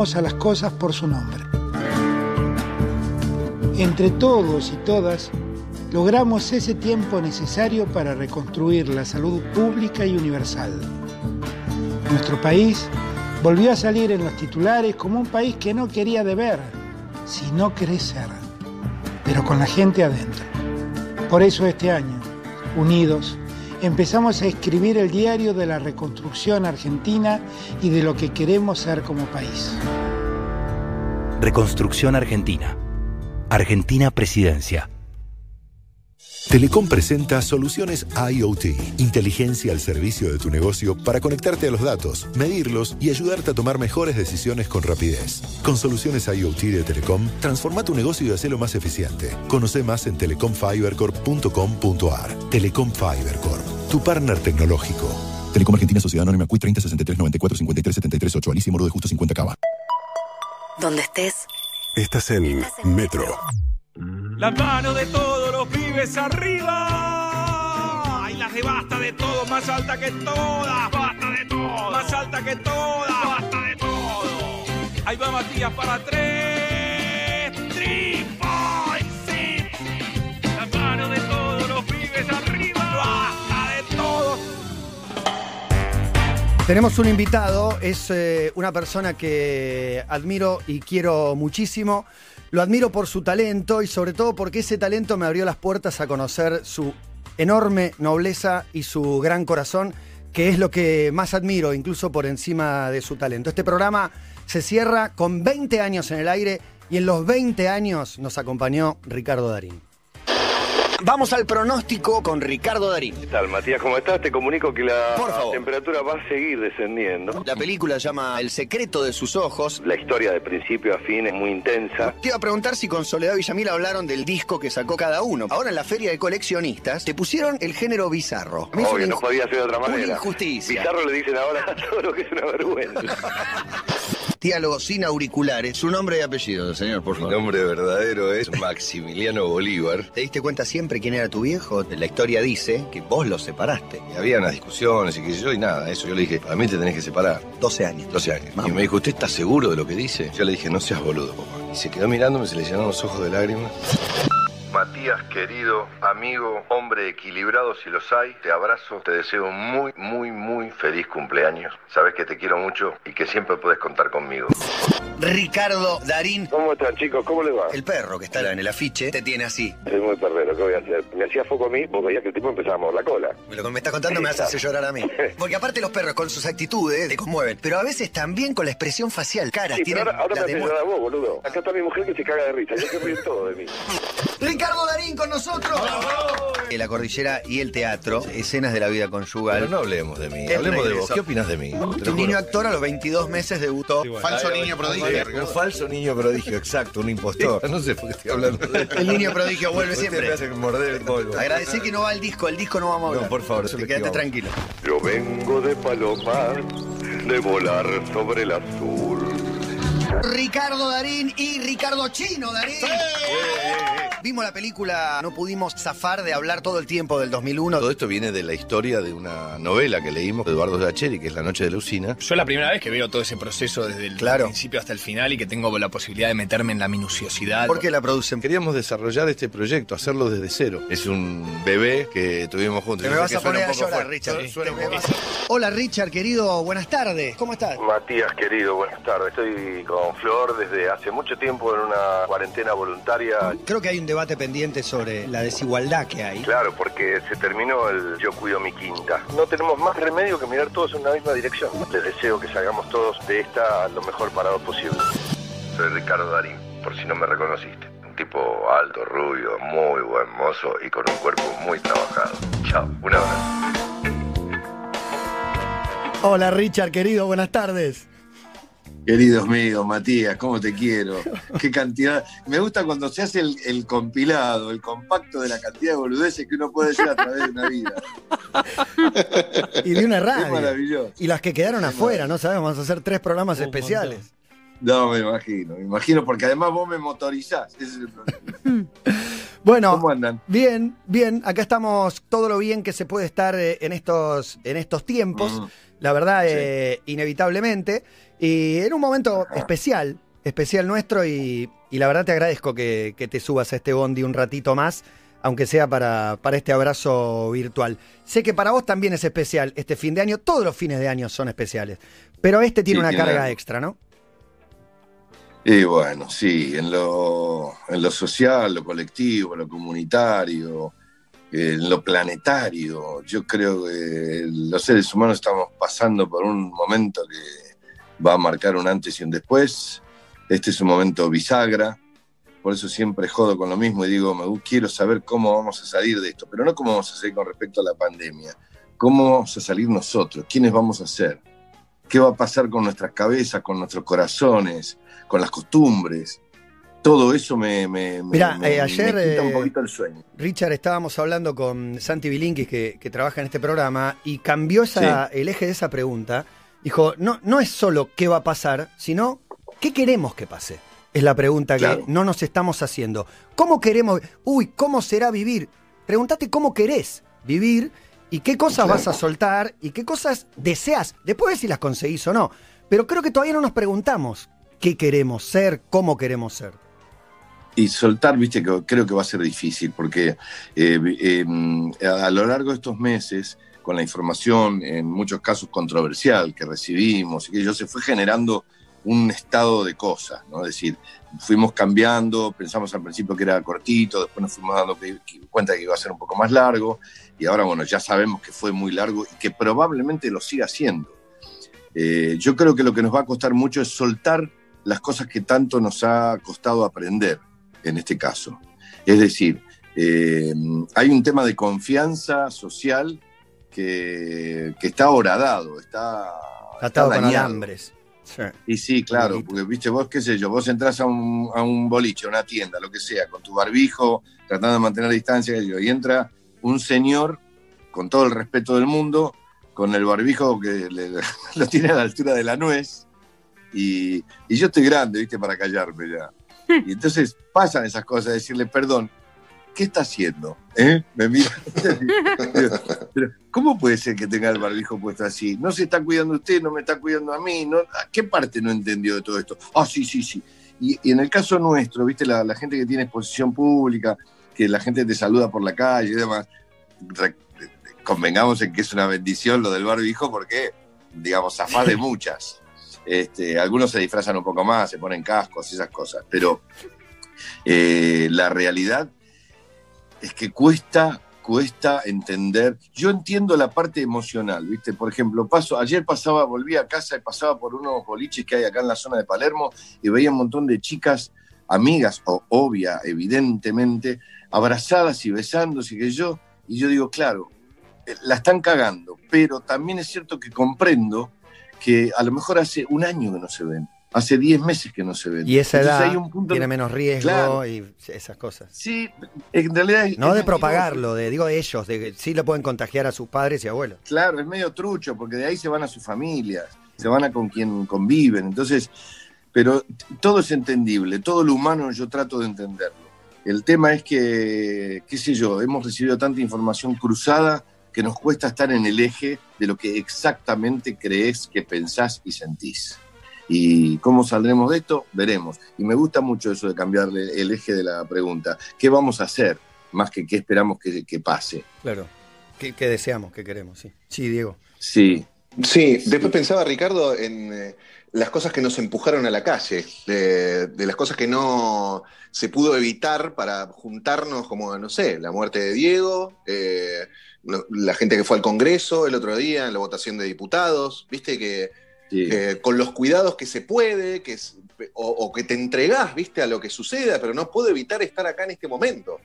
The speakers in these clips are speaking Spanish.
a las cosas por su nombre. Entre todos y todas, logramos ese tiempo necesario para reconstruir la salud pública y universal. Nuestro país volvió a salir en los titulares como un país que no quería deber, sino crecer, pero con la gente adentro. Por eso este año, unidos, empezamos a escribir el diario de la reconstrucción argentina y de lo que queremos ser como país. Reconstrucción Argentina. Argentina Presidencia. Telecom presenta soluciones IoT, inteligencia al servicio de tu negocio para conectarte a los datos, medirlos y ayudarte a tomar mejores decisiones con rapidez. Con soluciones IoT de Telecom, transforma tu negocio y hacelo más eficiente. Conoce más en telecomfibercorp.com.ar. Telecom Fibercorp, tu partner tecnológico. Telecom Argentina Sociedad Anónima CUI 30 63 94 53 73 8 Alicia Moro de Justo 50 Cava. Donde estés. Estás en Metro. La mano de todos pibes arriba. Y las de basta de todo, más alta que todas. Basta de todo. Más alta que todas. Basta de todo. Ahí va Matías para tres. Five, six. La mano de todos los pibes arriba. Basta de todo. Tenemos un invitado, es eh, una persona que admiro y quiero muchísimo. Lo admiro por su talento y sobre todo porque ese talento me abrió las puertas a conocer su enorme nobleza y su gran corazón, que es lo que más admiro, incluso por encima de su talento. Este programa se cierra con 20 años en el aire y en los 20 años nos acompañó Ricardo Darín. Vamos al pronóstico con Ricardo Darín. ¿Qué tal, Matías? ¿Cómo estás? Te comunico que la temperatura va a seguir descendiendo. La película se llama El secreto de sus ojos. La historia de principio a fin es muy intensa. Te iba a preguntar si con Soledad Villamil hablaron del disco que sacó cada uno. Ahora en la feria de coleccionistas te pusieron el género bizarro. Obvio, una no podía ser de otra Una manera. injusticia. Bizarro le dicen ahora a todo lo que es una vergüenza. Diálogo sin auriculares. Su nombre y apellido, señor, por Mi favor. nombre verdadero es Maximiliano Bolívar. ¿Te diste cuenta siempre quién era tu viejo? La historia dice que vos los separaste. Y había unas discusiones y qué sé yo, y nada, eso yo le dije, a mí te tenés que separar. 12 años. 12 años. Vamos. Y me dijo, ¿usted está seguro de lo que dice? Yo le dije, no seas boludo, papá. Y se quedó mirándome, se le llenaron los ojos de lágrimas. Matías, querido amigo, hombre equilibrado si los hay, te abrazo, te deseo un muy, muy, muy feliz cumpleaños. Sabes que te quiero mucho y que siempre puedes contar conmigo. Ricardo Darín. ¿Cómo están, chicos? ¿Cómo les va? El perro que está en el afiche te tiene así. Soy muy perrero, ¿qué voy a hacer? Me hacía foco a mí porque veía que el tipo empezaba a mover la cola. Lo que me estás contando me hace hacer llorar a mí. Porque aparte los perros con sus actitudes te conmueven, pero a veces también con la expresión facial, caras, Sí, pero ahora, ahora la me hace llorar a vos, boludo. Acá está mi mujer que se caga de risa. Yo se ríen todo de mí. Ricardo Darín con nosotros. La cordillera y el teatro, escenas de la vida conyugal. Pero no hablemos de mí, El hablemos de vos. ¿Qué opinas de mí? Juro. niño actor a los 22 meses debutó. Falso niño prodigio. Un falso niño prodigio, exacto, un impostor. No sé por qué estoy hablando de El niño prodigio vuelve siempre. me hace morder el polvo. Agradecí que no va el disco, el disco no vamos a hablar. No, por favor, Te lo quédate tranquilo. Yo vengo de Palomar, de volar sobre el azul. Ricardo Darín y Ricardo Chino Darín. Vimos la película, no pudimos zafar de hablar todo el tiempo del 2001. Todo esto viene de la historia de una novela que leímos de Eduardo Gacheri, que es La Noche de la Usina. Yo es la primera vez que veo todo ese proceso desde el Claro. principio hasta el final y que tengo la posibilidad de meterme en la minuciosidad. ¿Por qué la producen? Queríamos desarrollar este proyecto, hacerlo desde cero. Es un bebé que tuvimos juntos. Te me vas a poner a llorar. Richard. Hola Richard, querido, buenas tardes. ¿Cómo estás? Matías, querido, buenas tardes. Estoy con Flor desde hace mucho tiempo en una cuarentena voluntaria. Creo que hay un debate pendiente sobre la desigualdad que hay. Claro, porque se terminó el Yo cuido mi quinta. No tenemos más remedio que mirar todos en la misma dirección. Les deseo que salgamos todos de esta lo mejor parados posible. Soy Ricardo Darín, por si no me reconociste. Un tipo alto, rubio, muy buen mozo y con un cuerpo muy trabajado. Chao, un abrazo. Hola Richard, querido, buenas tardes. Queridos míos, Matías, ¿cómo te quiero? Qué cantidad. Me gusta cuando se hace el, el compilado, el compacto de la cantidad de boludeces que uno puede decir a través de una vida. Y de una Qué radio. maravilloso. Y las que quedaron afuera, no sabemos, vamos a hacer tres programas especiales. No, me imagino, me imagino, porque además vos me motorizás. Ese es el problema. Bueno, ¿Cómo andan? bien, bien, acá estamos todo lo bien que se puede estar eh, en estos, en estos tiempos. Mm. La verdad, eh, inevitablemente. Y en un momento especial, especial nuestro, y, y la verdad te agradezco que, que te subas a este bondi un ratito más, aunque sea para, para este abrazo virtual. Sé que para vos también es especial este fin de año, todos los fines de año son especiales, pero este tiene Sí, una tiene carga algo. extra, ¿no? Y bueno, sí, en lo, en lo social, lo colectivo, lo comunitario, en lo planetario, yo creo que los seres humanos estamos pasando por un momento que va a marcar un antes y un después. Este es un momento bisagra, por eso siempre jodo con lo mismo y digo, me quiero saber cómo vamos a salir de esto, pero no cómo vamos a salir con respecto a la pandemia, cómo vamos a salir nosotros, quiénes vamos a ser, qué va a pasar con nuestras cabezas, con nuestros corazones, con las costumbres. Todo eso me, me, Mirá, me- eh, ayer, me quita un eh, poquito el sueño. Richard, estábamos hablando con Santi Bilinkis, que, que trabaja en este programa, y cambió esa- el eje de esa pregunta. Dijo, no, no es solo qué va a pasar, sino qué queremos que pase. Es la pregunta Claro. que no nos estamos haciendo. ¿Cómo queremos? Uy, ¿cómo será vivir? Pregúntate cómo querés vivir y qué cosas Claro. vas a soltar y qué cosas deseas. Después si las conseguís o no. Pero creo que todavía no nos preguntamos qué queremos ser, cómo queremos ser. Y soltar, viste, que creo que va a ser difícil, porque eh, eh, a lo largo de estos meses, con la información, en muchos casos controversial que recibimos, y que yo se fue generando un estado de cosas, ¿no? Es decir, fuimos cambiando, pensamos al principio que era cortito, después nos fuimos dando cuenta que iba a ser un poco más largo, y ahora, bueno, ya sabemos que fue muy largo y que probablemente lo siga siendo. Eh, yo creo que lo que nos va a costar mucho es soltar las cosas que tanto nos ha costado aprender en este caso. Es decir, eh, hay un tema de confianza social que, que está horadado, está, está con alambres. Sí. Y sí, claro, porque viste, vos qué sé yo, vos entras a un, a un boliche, a una tienda, lo que sea, con tu barbijo, tratando de mantener distancia, sé yo, y entra un señor, con todo el respeto del mundo, con el barbijo que le- lo tiene a la altura de la nuez, y, y yo estoy grande, viste, para callarme ya. Y entonces pasan esas cosas, decirle, perdón, ¿qué está haciendo? ¿Eh? Me mira. Pero, ¿cómo puede ser que tenga el barbijo puesto así? No se está cuidando usted, no me está cuidando a mí. No, ¿a ¿Qué parte no entendió de todo esto? Ah, sí, sí, sí. Y, y en el caso nuestro, viste, la, la gente que tiene exposición pública, que la gente te saluda por la calle y demás, convengamos en que es una bendición lo del barbijo porque, digamos, zafás de muchas. Este, algunos se disfrazan un poco más, se ponen cascos, esas cosas, pero eh, la realidad es que cuesta, cuesta entender. Yo entiendo la parte emocional, ¿viste? Por ejemplo, paso, ayer pasaba, volví a casa y pasaba por unos boliches que hay acá en la zona de Palermo y veía un montón de chicas, amigas, obvia, evidentemente, abrazadas y besándose, que yo, y yo digo, claro, eh, la están cagando, pero también es cierto que comprendo que a lo mejor hace un año que no se ven, hace 10 meses que no se ven. Y esa Entonces edad hay un punto- tiene menos riesgo Claro. y esas cosas. Sí, en realidad. es- No es de propagarlo, de, digo ellos, de que sí lo pueden contagiar a sus padres y abuelos. Claro, es medio trucho, porque de ahí se van a sus familias, se van a con quien conviven. Entonces, pero todo es entendible, todo lo humano yo trato de entenderlo. El tema es que, qué sé yo, hemos recibido tanta información cruzada que nos cuesta estar en el eje de lo que exactamente crees que pensás y sentís. Y cómo saldremos de esto, veremos. Y me gusta mucho eso de cambiarle el eje de la pregunta. ¿Qué vamos a hacer? Más que qué esperamos que, que pase. Claro. ¿Qué, qué deseamos, qué queremos? Sí, sí Diego. Sí, Sí, después pensaba, Ricardo, en eh, las cosas que nos empujaron a la calle, de, de las cosas que no se pudo evitar para juntarnos, como, no sé, la muerte de Diego, eh, la gente que fue al Congreso el otro día, en la votación de diputados, viste que con los cuidados que se puede, que es- o, o que te entregás, viste, a lo que suceda, pero no puedo evitar estar acá en este momento.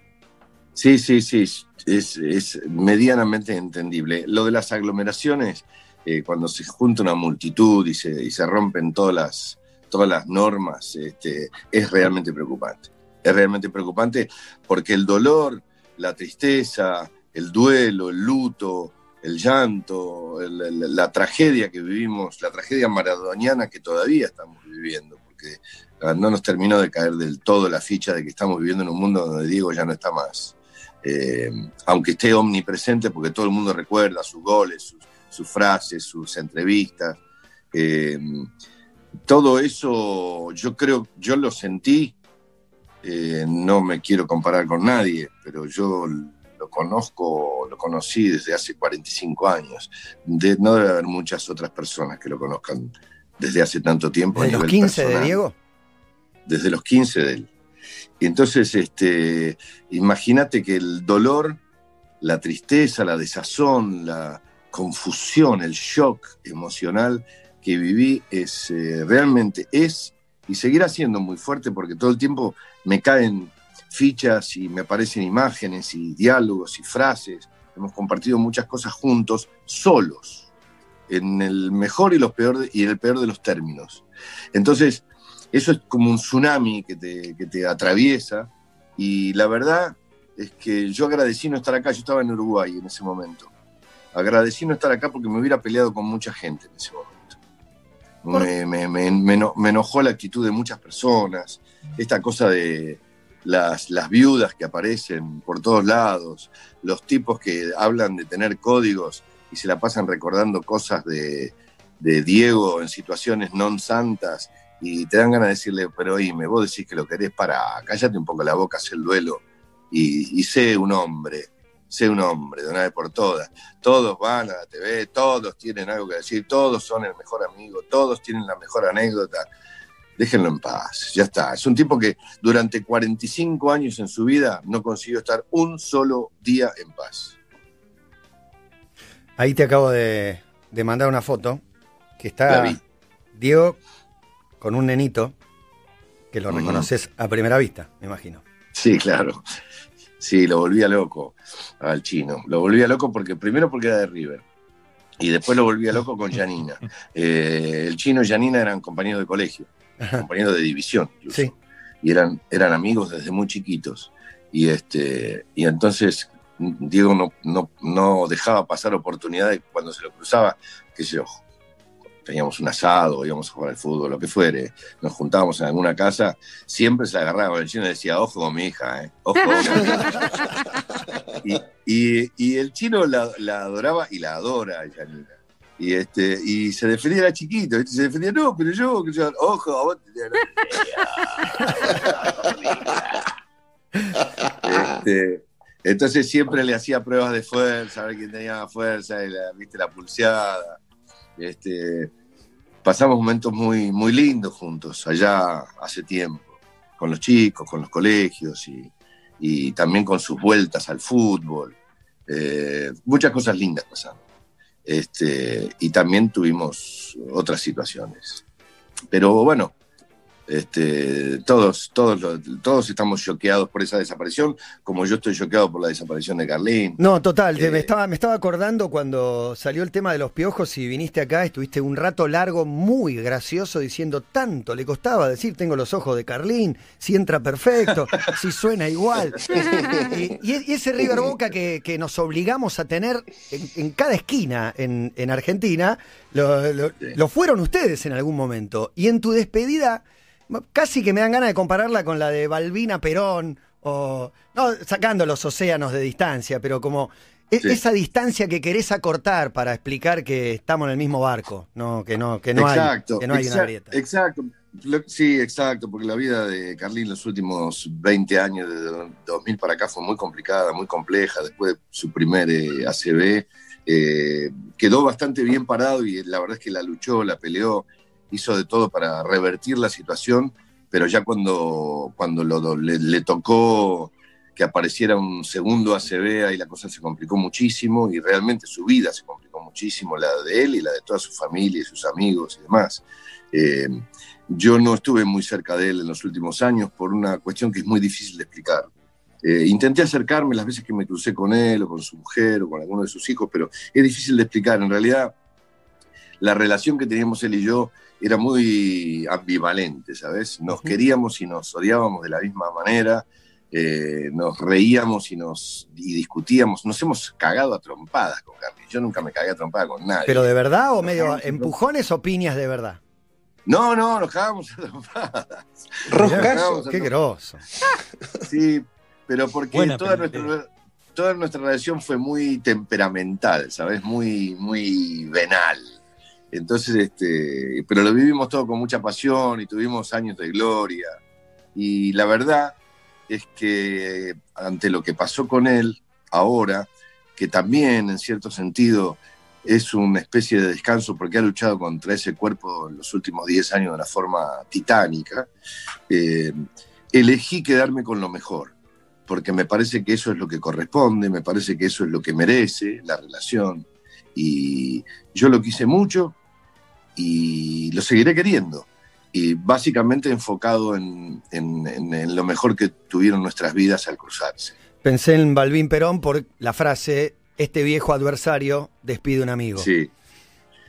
Sí, sí, sí, es, es medianamente entendible. Lo de las aglomeraciones, eh, cuando se junta una multitud y se, y se rompen todas las, todas las normas, este, es realmente preocupante. Es realmente preocupante porque el dolor, la tristeza, el duelo, el luto, el llanto, la tragedia que vivimos, la tragedia maradoniana que todavía estamos viviendo, porque ah, no nos terminó de caer del todo la ficha de que estamos viviendo en un mundo donde Diego ya no está más. Eh, aunque esté omnipresente, porque todo el mundo recuerda sus goles, sus, frases, sus entrevistas. Eh, todo eso yo creo, yo lo sentí, eh, no me quiero comparar con nadie, pero yo conozco, lo conocí desde hace 45 años. De- no debe haber muchas otras personas que lo conozcan desde hace tanto tiempo. a ¿De los nivel 15 de. Diego? Desde los 15 de él. Y entonces, este, imagínate que el dolor, la tristeza, la desazón, la confusión, el shock emocional que viví es eh, realmente es y seguirá siendo muy fuerte porque todo el tiempo me caen fichas y me aparecen imágenes y diálogos y frases. Hemos compartido muchas cosas juntos, solos, en el mejor y, los peor de- y en el peor de los términos. Entonces, eso es como un tsunami que te, que te atraviesa y la verdad es que yo agradecí no estar acá, yo estaba en Uruguay en ese momento. Agradecí no estar acá porque me hubiera peleado con mucha gente en ese momento. Me, me- me- me enojó la actitud de muchas personas, esta cosa de las, viudas que aparecen por todos lados, los tipos que hablan de tener códigos y se la pasan recordando cosas de, de Diego en situaciones non santas y te dan ganas de decirle, pero oíme, vos decís que lo querés para, cállate un poco la boca, haz el duelo y, y sé un hombre, sé un hombre de una vez por todas. Todos van a la TV, todos tienen algo que decir, todos son el mejor amigo, todos tienen la mejor anécdota. Déjenlo en paz, ya está. Es un tipo que durante 45 años en su vida no consiguió estar un solo día en paz. Ahí te acabo de, de mandar una foto que está. Diego con un nenito que lo reconoces a primera vista, me imagino. Sí, claro. Sí, lo volvía loco al chino. Lo volvía loco porque primero porque era de River. Y después lo volvía loco con Janina. Eh, el chino y Janina eran compañeros de colegio, compañeros de división. incluso. Sí. Y eran, eran amigos desde muy chiquitos. Y, este, y entonces Diego no, no, no dejaba pasar oportunidades cuando se lo cruzaba, que sé yo, teníamos un asado, íbamos a jugar al fútbol, lo que fuere, nos juntábamos en alguna casa, siempre se agarraba con el chino y decía, ojo con mi hija, ¿eh? ojo con mi hija". y, y- y el chino la, la adoraba y la adora Janina. Y, este, y se defendía, era chiquito, ¿viste? se defendía, no, pero yo, que yo, ojo, a vos te Este, entonces siempre le hacía pruebas de fuerza, a ver quién tenía más fuerza, y la, viste la pulseada. Este, pasamos momentos muy, muy lindos juntos, allá hace tiempo, con los chicos, con los colegios y, y también con sus vueltas al fútbol. Eh, muchas cosas lindas pasaron. Este, y también tuvimos otras situaciones. Pero bueno, este, todos, todos, todos estamos choqueados por esa desaparición, como yo estoy choqueado por la desaparición de Carlín. No, total, te- Eh, me, estaba, me estaba acordando cuando salió el tema de los piojos y viniste acá, estuviste un rato largo muy gracioso diciendo tanto, le costaba decir tengo los ojos de Carlín, si entra perfecto, si suena igual. y, ese River Boca que, que nos obligamos a tener en, en cada esquina en, en Argentina, lo, lo- lo fueron ustedes en algún momento. Y en tu despedida, casi que me dan ganas de compararla con la de Balbina Perón, o no sacando los océanos de distancia, pero como e- Sí. esa distancia que querés acortar para explicar que estamos en el mismo barco, no, que no, que no exacto, hay, que no hay una grieta. Exacto. Sí, exacto, porque la vida de Carlín los últimos 20 años, de 2000 para acá, fue muy complicada, muy compleja. Después de su primer eh, ACB, eh, quedó bastante bien parado y la verdad es que la luchó, la peleó, hizo de todo para revertir la situación, pero ya cuando, cuando lo- le, le tocó que apareciera un segundo ACB, ahí la cosa se complicó muchísimo y realmente su vida se complicó muchísimo, la de él y la de toda su familia y sus amigos y demás. Eh, yo no estuve muy cerca de él en los últimos años por una cuestión que es muy difícil de explicar. Eh, intenté acercarme las veces que me crucé con él o con su mujer o con alguno de sus hijos, pero es difícil de explicar. En realidad, la relación que teníamos él y yo era muy ambivalente, ¿sabes? Nos queríamos y nos odiábamos de la misma manera, eh, nos reíamos y nos y discutíamos, nos hemos cagado a trompadas con Carly. Yo nunca me cagué a trompada con nadie. ¿Pero de verdad o medio cagamos empujones o piñas de verdad? No, no, nos cagábamos a trompadas. A Qué trompadas. grosso. Sí, pero porque Buena toda nuestra, toda nuestra relación fue muy temperamental, ¿sabes? Muy, muy venal. Entonces, este, pero lo vivimos todo con mucha pasión y tuvimos años de gloria. Y la verdad es que ante lo que pasó con él ahora, que también en cierto sentido es una especie de descanso porque ha luchado contra ese cuerpo en los últimos 10 años de una forma titánica, eh, elegí quedarme con lo mejor, porque me parece que eso es lo que corresponde, me parece que eso es lo que merece la relación. Y yo lo quise mucho y lo seguiré queriendo. Y básicamente enfocado en, en- en- en lo mejor que tuvieron nuestras vidas al cruzarse. Pensé en Balvin Perón por la frase, este viejo adversario despide un amigo. Sí,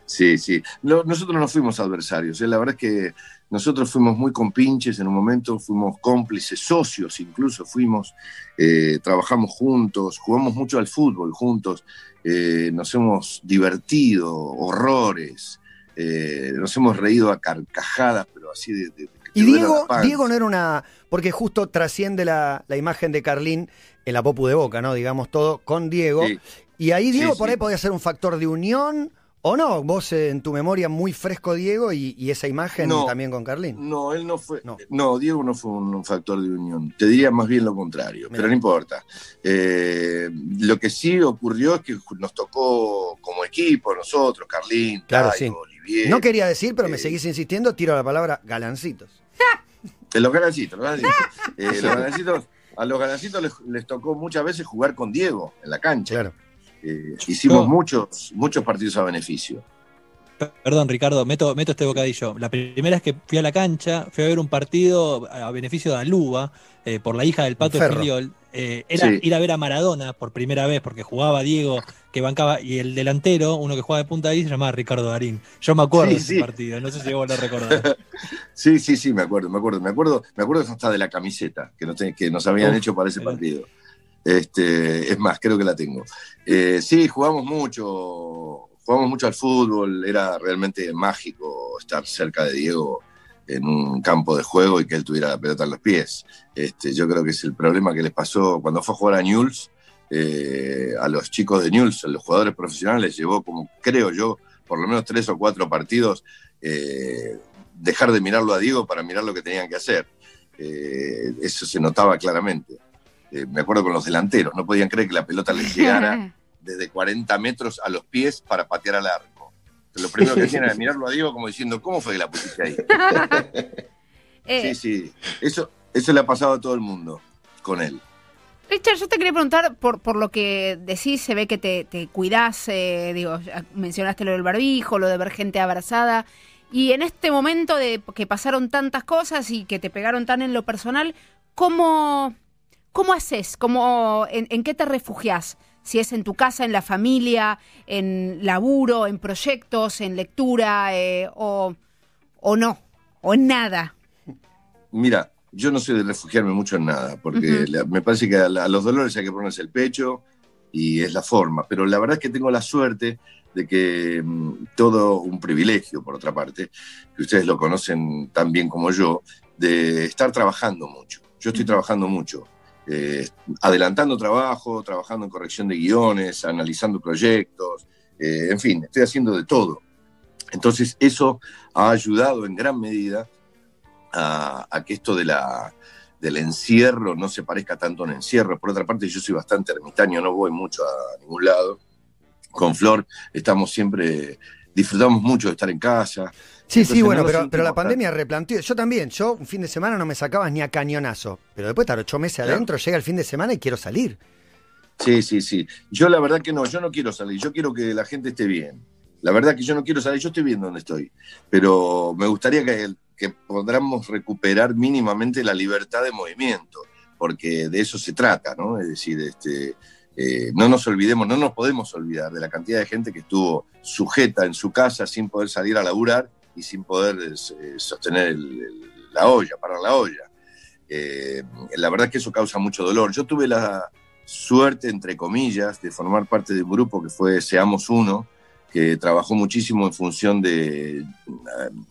sí, sí. No, nosotros no fuimos adversarios, ¿eh? la verdad es que nosotros fuimos muy compinches en un momento, fuimos cómplices, socios incluso fuimos, eh, trabajamos juntos, jugamos mucho al fútbol juntos, eh, nos hemos divertido, horrores, eh, nos hemos reído a carcajadas, pero así de... Y Diego. Diego no era una. Porque justo trasciende la, la imagen de Carlín en la Popu de Boca, ¿no? Digamos todo con Diego. Sí. Y ahí Diego Sí, por sí. ahí podía ser un factor de unión o no. Vos eh, en tu memoria muy fresco, Diego, y, y esa imagen No. también con Carlín. No, él no fue. No, Diego no fue un, factor de unión. Te diría más bien lo contrario, pero no importa. Eh, lo que sí ocurrió es que nos tocó como equipo, nosotros, Carlín, Claro, sí. Olivier. No quería decir, pero Eh. me seguís insistiendo, tiro la palabra galancitos. eh, Los galancitos, los galancitos. Eh, los galancitos- a los galancitos les, les tocó muchas veces jugar con Diego en la cancha. Claro. Eh, hicimos No. muchos, muchos partidos a beneficio. Perdón, Ricardo, meto, meto este bocadillo. La primera vez que fui a la cancha, fui a ver un partido a beneficio de Aluba, eh, por la hija del Pato. Filiol. Eh, era Sí. ir a ver a Maradona por primera vez, porque jugaba Diego, que bancaba, y el delantero, uno que jugaba de punta ahí, se llamaba Ricardo Darín. Yo me acuerdo Sí, de ese sí. partido, no sé si vos lo recordás. Sí, sí, sí, me acuerdo, me acuerdo, me acuerdo, me acuerdo hasta de la camiseta que nos, que nos habían Uf, hecho para ese mirá. partido. Este, es más, creo que la tengo. Eh, sí, jugamos mucho, jugamos mucho al fútbol, era realmente mágico estar cerca de Diego en un campo de juego y que él tuviera la pelota en los pies. Este, yo creo que es el problema que les pasó cuando fue a jugar a Newell's, eh, a los chicos de Newell's, a los jugadores profesionales, les llevó como, creo yo, por lo menos tres o cuatro partidos, eh, dejar de mirarlo a Diego para mirar lo que tenían que hacer. Eh, eso se notaba claramente. Eh, me acuerdo con los delanteros, no podían creer que la pelota les llegara desde 40 metros a los pies para patear al arco. Lo primero que hacían era mirarlo a Diego como diciendo, ¿cómo fue que la pusiste ahí? Eh, Sí, sí. Eso, eso le ha pasado a todo el mundo con él. Richard, yo te quería preguntar por, por lo que decís, se ve que te, te cuidás, eh, digo, mencionaste lo del barbijo, lo de ver gente abrazada, y en este momento de que pasaron tantas cosas y que te pegaron tan en lo personal, ¿cómo, cómo haces? ¿Cómo, en, en qué te refugias? Si es en tu casa, en la familia, en laburo, en proyectos, en lectura, eh, o, o no, o en nada. Mira, yo no soy de refugiarme mucho en nada, porque la- me parece que a, la- a los dolores hay que ponerse el pecho y es la forma. Pero la verdad es que tengo la suerte de que mm, todo un privilegio, por otra parte, que ustedes lo conocen tan bien como yo, de estar trabajando mucho. Yo estoy trabajando mucho, eh, adelantando trabajo, trabajando en corrección de guiones, analizando proyectos, eh, en fin, estoy haciendo de todo. Entonces eso ha ayudado en gran medida a, a que esto de la, del encierro no se parezca tanto a un encierro. Por otra parte, yo soy bastante ermitaño, no voy mucho a ningún lado. Con Flor estamos siempre, disfrutamos mucho de estar en casa. Sí, Entonces, sí, no bueno, pero, pero la pandemia replanteó. Yo también, yo un fin de semana no me sacabas ni a cañonazo, pero después de estar ocho meses adentro, llega el fin de semana y quiero salir. Sí, sí, sí. Yo la verdad que no, yo no quiero salir, yo quiero que la gente esté bien. La verdad que yo no quiero salir, yo estoy bien donde estoy, pero me gustaría que, que podamos recuperar mínimamente la libertad de movimiento, porque de eso se trata, ¿no? Es decir, este, eh, no nos olvidemos, no nos podemos olvidar de la cantidad de gente que estuvo sujeta en su casa sin poder salir a laburar y sin poder eh, sostener el- el- la olla, parar la olla. Eh, la verdad que eso causa mucho dolor. Yo tuve la suerte, entre comillas, de formar parte de un grupo que fue Seamos Uno, que trabajó muchísimo en función de eh,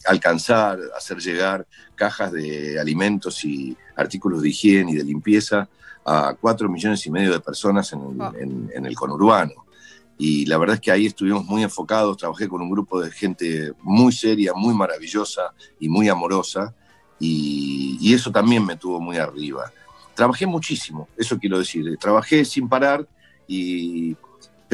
alcanzar, hacer llegar cajas de alimentos y artículos de higiene y de limpieza a cuatro millones y medio de personas en el, en- en el conurbano. Y la verdad es que ahí estuvimos muy enfocados, trabajé con un grupo de gente muy seria, muy maravillosa y muy amorosa, y, y eso también me tuvo muy arriba. Trabajé muchísimo, eso quiero decir, trabajé sin parar, y,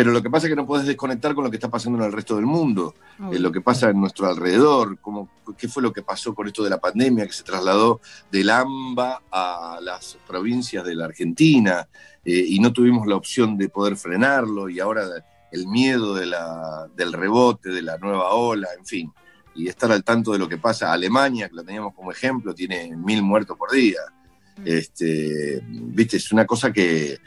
pero lo que pasa es que no puedes desconectar con lo que está pasando en el resto del mundo, eh, lo que pasa en nuestro alrededor, cómo, qué fue lo que pasó con esto de la pandemia que se trasladó del AMBA a las provincias de la Argentina eh, y no tuvimos la opción de poder frenarlo y ahora el miedo de la- del rebote, de la nueva ola, en fin, y estar al tanto de lo que pasa. Alemania, que lo teníamos como ejemplo, tiene mil muertos por día. Este, Viste, es una cosa que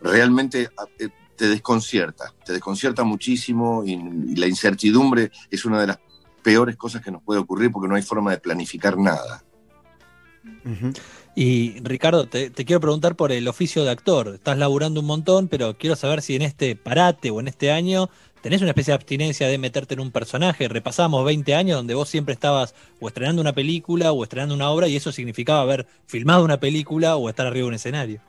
realmente eh, te desconcierta, te desconcierta muchísimo y, y la incertidumbre es una de las peores cosas que nos puede ocurrir porque no hay forma de planificar nada. Y Ricardo, te, te quiero preguntar por el oficio de actor. Estás laburando un montón, pero quiero saber si en este parate o en este año tenés una especie de abstinencia de meterte en un personaje. Repasamos 20 años donde vos siempre estabas o estrenando una película o estrenando una obra y eso significaba haber filmado una película o estar arriba de un escenario.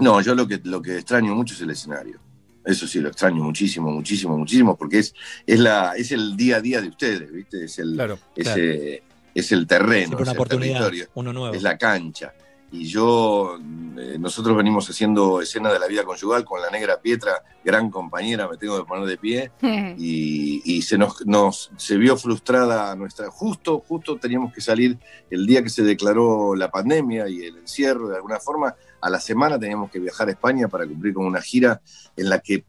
No, yo lo que, lo que extraño mucho es el escenario. Eso sí, lo extraño muchísimo, muchísimo, muchísimo, porque es, es, la, es el día a día de ustedes, ¿viste? Es el, es, claro. eh, es el terreno, Siempre una es el oportunidad, territorio, uno nuevo. es la cancha. Y yo, eh, nosotros venimos haciendo escena de la vida conyugal con la negra Pietra, gran compañera, me tengo que poner de pie, y, y se nos, nos se vio frustrada nuestra justo justo teníamos que salir el día que se declaró la pandemia y el encierro de alguna forma a la semana teníamos que viajar a España para cumplir con una gira en la que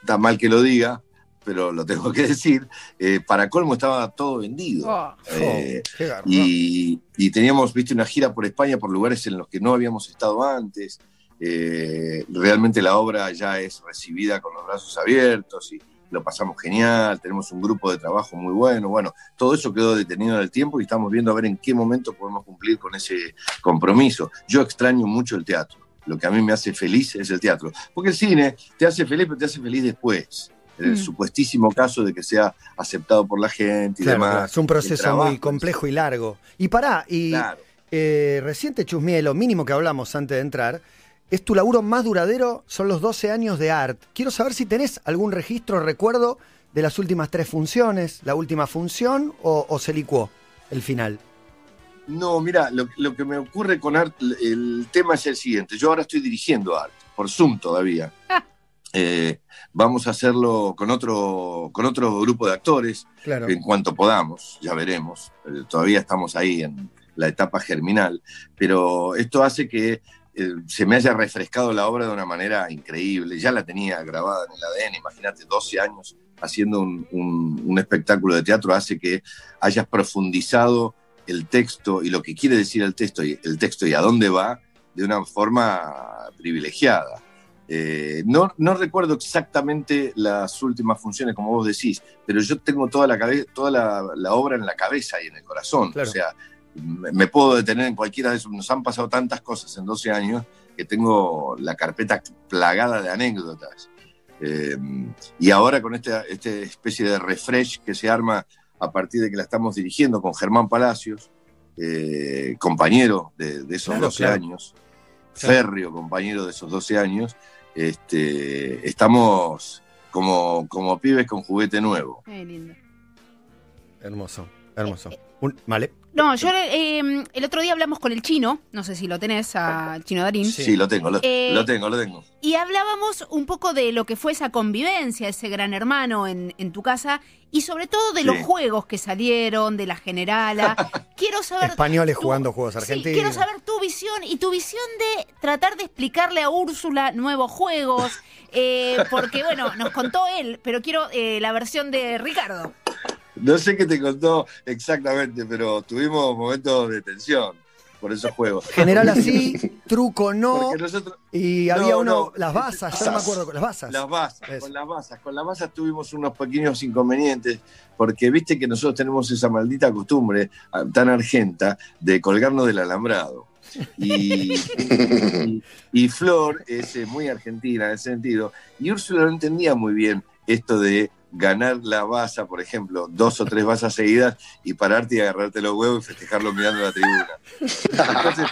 está mal que lo diga pero lo tengo que decir eh, para colmo estaba todo vendido. Oh. Eh, y, y teníamos viste una gira por España por lugares en los que no habíamos estado antes. Eh, realmente la obra ya es recibida con los brazos abiertos y lo pasamos genial, tenemos un grupo de trabajo muy bueno, bueno, todo eso quedó detenido en el tiempo y estamos viendo a ver en qué momento podemos cumplir con ese compromiso. Yo extraño mucho el teatro, lo que a mí me hace feliz es el teatro, porque el cine te hace feliz, pero te hace feliz después. En el Mm. supuestísimo caso de que sea aceptado por la gente y Claro, demás. claro, es un proceso muy complejo y largo. Y pará, y Claro. eh, recién te chusmeé lo mínimo que hablamos antes de entrar. Es tu laburo más duradero, son los 12 años de art. Quiero saber si tenés algún registro, recuerdo de las últimas tres funciones, la última función o, o se licuó el final. No, mira, lo, lo que me ocurre con Art, el tema es el siguiente. Yo ahora estoy dirigiendo Art, por Zoom todavía. Eh, vamos a hacerlo con otro, con otro grupo de actores Claro. en cuanto podamos, ya veremos. Eh, todavía estamos ahí en la etapa germinal, pero esto hace que eh, se me haya refrescado la obra de una manera increíble. Ya la tenía grabada en el ADN, imagínate, 12 años haciendo un, un- un espectáculo de teatro hace que hayas profundizado el texto y lo que quiere decir el texto y, el texto y a dónde va de una forma privilegiada. Eh, no, no recuerdo exactamente las últimas funciones, como vos decís, pero yo tengo toda la, cabe- toda la, la obra en la cabeza y en el corazón. Claro. O sea, me, me puedo detener en cualquiera de esos. Nos han pasado tantas cosas en 12 años que tengo la carpeta plagada de anécdotas. Eh, y ahora con esta, esta especie de refresh que se arma a partir de que la estamos dirigiendo con Germán Palacios, eh, compañero de, de esos Claro, 12 claro. años, férreo compañero de esos 12 años, este, estamos como, como pibes con juguete nuevo. Qué lindo. Hermoso, hermoso. Un- vale. No, yo eh, el otro día hablamos con el chino, no sé si lo tenés, al chino Darín. Sí, lo tengo, lo, Eh, lo tengo, lo tengo. Y hablábamos un poco de lo que fue esa convivencia, ese gran hermano en, en tu casa, y sobre todo de Sí. los juegos que salieron, de la generala. quiero saber. Españoles tu- jugando juegos sí, argentinos. quiero saber tu visión y tu visión de tratar de explicarle a Úrsula nuevos juegos. eh, porque, bueno, nos contó él, pero quiero eh, la versión de Ricardo. No sé qué te contó exactamente, pero tuvimos momentos de tensión por esos juegos. General así, truco no. Nosotros- Y había No, uno, no. las basas, yo no me acuerdo con las basas. Las basas, con las basas. Con las basas tuvimos unos pequeños inconvenientes, porque viste que nosotros tenemos esa maldita costumbre ah, tan argenta de colgarnos del alambrado. Y, y- y Flor es eh, muy argentina en ese sentido, y Úrsula no entendía muy bien esto de ganar la baza, por ejemplo, dos o tres basas seguidas y pararte y agarrarte los huevos y festejarlo mirando la tribuna. Entonces,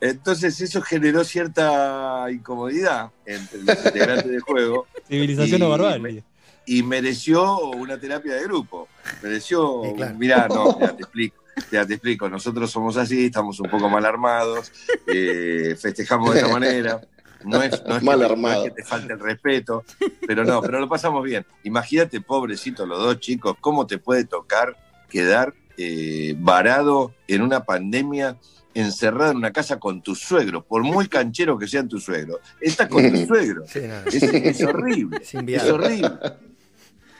entonces eso generó cierta incomodidad entre los integrantes del juego. Civilización Y- o barbarie. Y mereció una terapia de grupo. Mereció, mirá, no, ya te explico. Ya te explico, nosotros somos así, estamos un poco mal armados, eh, festejamos de esta manera. No es, no es Mal que, no que te falte el respeto, pero no, pero lo pasamos bien. Imagínate, pobrecito, los dos chicos, cómo te puede tocar quedar eh, varado en una pandemia, encerrado en una casa con tus suegros, por muy canchero que sean tus suegros. Estás con tus suegros. Sí, nada. Es, es horrible. Es horrible.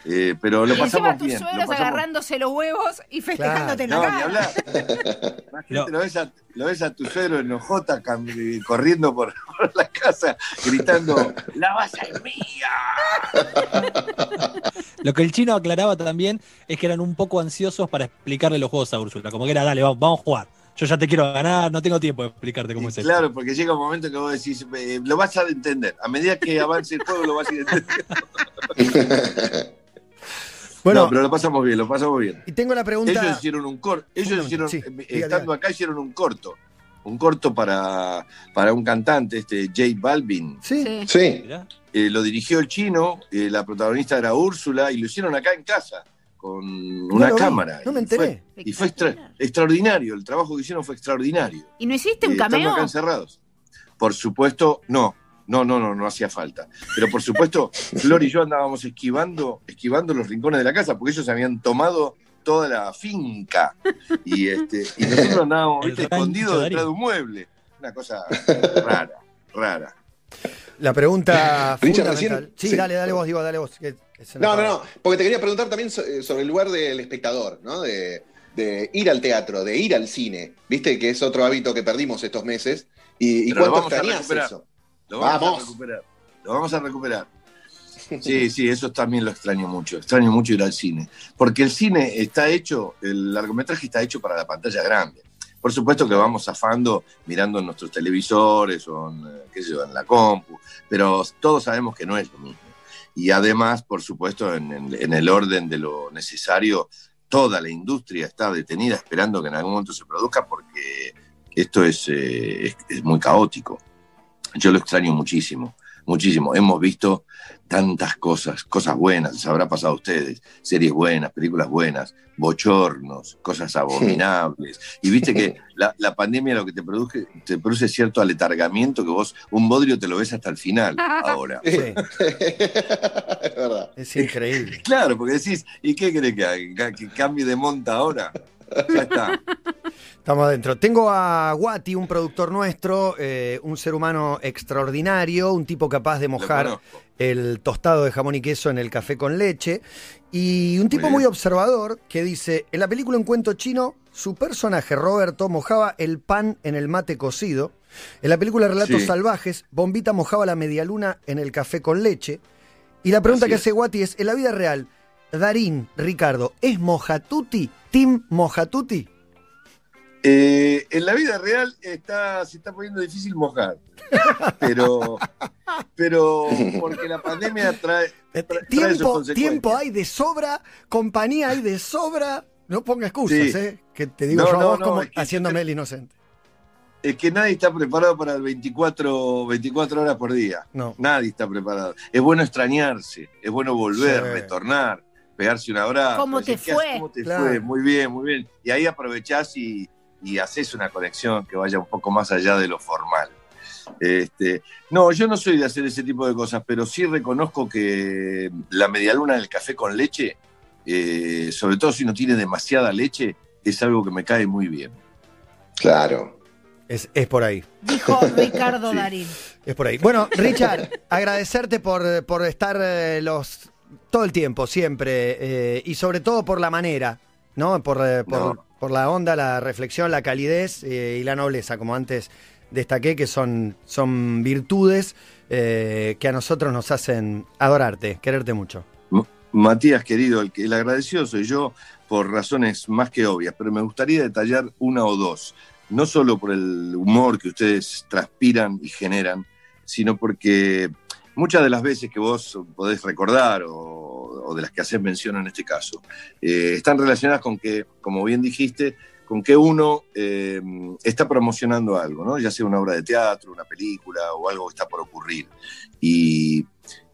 Eh, pero lo y encima pasamos tus bien. lo suegros pasamos- agarrándose los huevos y festejándote en la no, cara. ni. Imagínate, lo, ves a, lo ves a tu suegro en cam- corriendo por, por la casa, gritando, ¡La base es mía! Lo que el chino aclaraba también es que eran un poco ansiosos para explicarle los juegos a Úrsula. Como que era, dale, vamos, vamos a jugar. Yo ya te quiero ganar, no tengo tiempo de explicarte cómo es esto. Claro, porque llega un momento que vos decís, eh, lo vas a entender. A medida que avance el juego, lo vas a ir entendiendo. Bueno. no, pero lo pasamos bien, lo pasamos bien. Y tengo la pregunta. Ellos hicieron un corto, ellos hicieron, sí, eh, diga, estando acá hicieron un corto. Un corto para, para un cantante, este J Balvin. Sí. Sí. Eh, lo dirigió el chino, eh, la protagonista era Úrsula, y lo hicieron acá en casa, con una cámara. no me Y enteré. fue- Y fue, extra- extraordinario, el trabajo que hicieron fue extraordinario. ¿Y no hiciste un Eh, estando cameo? acá encerrados. Por supuesto, no. No, no, no, no hacía falta. Pero por supuesto, Flor y yo andábamos esquivando, esquivando los rincones de la casa, porque ellos habían tomado toda la finca. Y, este, y nosotros andábamos El ¿viste, rancho escondidos detrás de un mueble. Una cosa rara, rara. La pregunta Richard, fundamental. recién- sí, sí. dale, dale vos, digo, dale vos. que- que se No, no, no, porque te quería preguntar también eh, sobre el lugar del espectador, ¿no? De, de ir al teatro, de ir al cine, ¿viste? Que es otro hábito que perdimos estos meses. ¿Y, y cuánto extrañas eso? Lo vamos, Vamos. a recuperar. Lo vamos a recuperar. Sí, sí, eso también lo extraño mucho. Extraño mucho ir al cine. Porque el cine está hecho, el largometraje está hecho para la pantalla grande. Por supuesto que vamos zafando mirando en nuestros televisores o en, eh, qué sé yo, en la compu, pero todos sabemos que no es lo mismo. Y además, por supuesto, en, en- en el orden de lo necesario, toda la industria está detenida esperando que en algún momento se produzca porque esto es, eh, es- es muy caótico. Yo lo extraño muchísimo, muchísimo. Hemos visto tantas cosas, cosas buenas, les habrá pasado a ustedes, series buenas, películas buenas, bochornos, cosas abominables. Y viste que la, la pandemia lo que te produce, te produce cierto aletargamiento que vos, un bodrio te lo ves hasta el final ahora. Sí, es verdad. es increíble. Claro, porque decís, ¿y qué querés que haga? ¿Que cambie de monta ahora? Ya está. Estamos adentro. Tengo a Guati, un productor nuestro, eh, un ser humano extraordinario, un tipo capaz de mojar el tostado de jamón y queso en el café con leche, y un tipo muy observador que dice, en la película Un cuento chino, su personaje Roberto mojaba el pan en el mate cocido, en la película Relatos Sí. Salvajes, Bombita mojaba la medialuna en el café con leche, y la pregunta Así que hace Guati es, en la vida real, Darín, Ricardo, ¿es mojatuti? ¿Team mojatuti? Eh, en la vida real está, se está poniendo difícil mojar. Pero, pero porque la pandemia trae, Tiempo, tiempo hay de sobra, compañía hay de sobra. No ponga excusas, Sí. ¿eh? Que te digo No, yo a no, vos no, como es que- haciéndome el inocente. Es que nadie está preparado para el 24, 24 horas por día. No. Nadie está preparado. Es bueno extrañarse, es bueno volver, Sí. retornar, pegarse un abrazo. ¿Cómo te ¿qué fue? haces? ¿Cómo te Claro. fue? Muy bien, muy bien. Y ahí aprovechás y, y haces una conexión que vaya un poco más allá de lo formal. Este, no, yo no soy de hacer ese tipo de cosas, pero sí reconozco que la medialuna del café con leche, eh, sobre todo si no tiene demasiada leche, es algo que me cae muy bien. Claro. Es, es por ahí. Dijo Ricardo Sí. Darín. Es por ahí. Bueno, Richard, agradecerte por, por estar eh, los todo el tiempo, siempre, eh, y sobre todo por la manera, ¿no? Por, eh, por, No. por la onda, la reflexión, la calidez eh, y la nobleza, como antes destaqué, que son, son virtudes que a nosotros nos hacen adorarte, quererte mucho. Matías, querido, el, que- el agradecido soy yo por razones más que obvias, pero me gustaría detallar una o dos, no solo por el humor que ustedes transpiran y generan, sino porque muchas de las veces que vos podés recordar o, o de las que haces mención en este caso, eh, están relacionadas con que, como bien dijiste, con que uno eh, está promocionando algo, ¿no? ya sea una obra de teatro, una película o algo que está por ocurrir. Y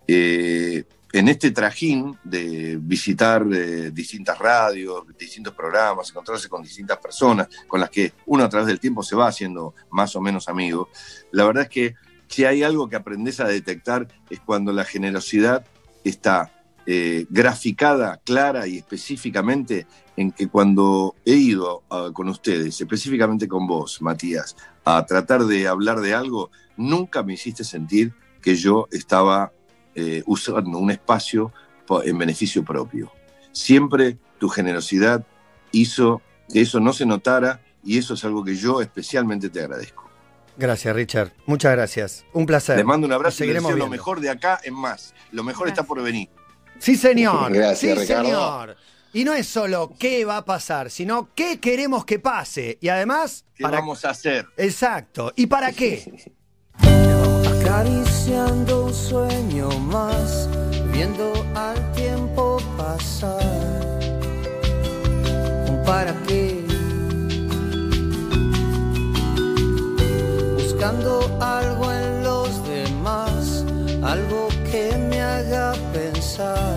eh, en este trajín de visitar distintas radios, distintos programas, encontrarse con distintas personas con las que uno a través del tiempo se va haciendo más o menos amigo, la verdad es que si hay algo que aprendes a detectar es cuando la generosidad está eh, graficada clara y específicamente en que cuando he ido ah, con ustedes, específicamente con vos, Matías, a tratar de hablar de algo, nunca me hiciste sentir que yo estaba eh, usando un espacio en beneficio propio. Siempre tu generosidad hizo que eso no se notara y eso es algo que yo especialmente te agradezco. Gracias, Richard. Muchas gracias. Un placer. Le mando un Nos abrazo y le seguiremos deseo lo mejor de acá en más. Lo mejor está por venir. Sí, señor. Gracias, sí, Ricardo. señor. Y no es solo qué va a pasar, sino qué queremos que pase. Y además, ¿Qué vamos a hacer? Exacto. ¿Y para qué? Acariciando un sueño más, viendo al tiempo pasar. ¿Un ¿Para qué? side.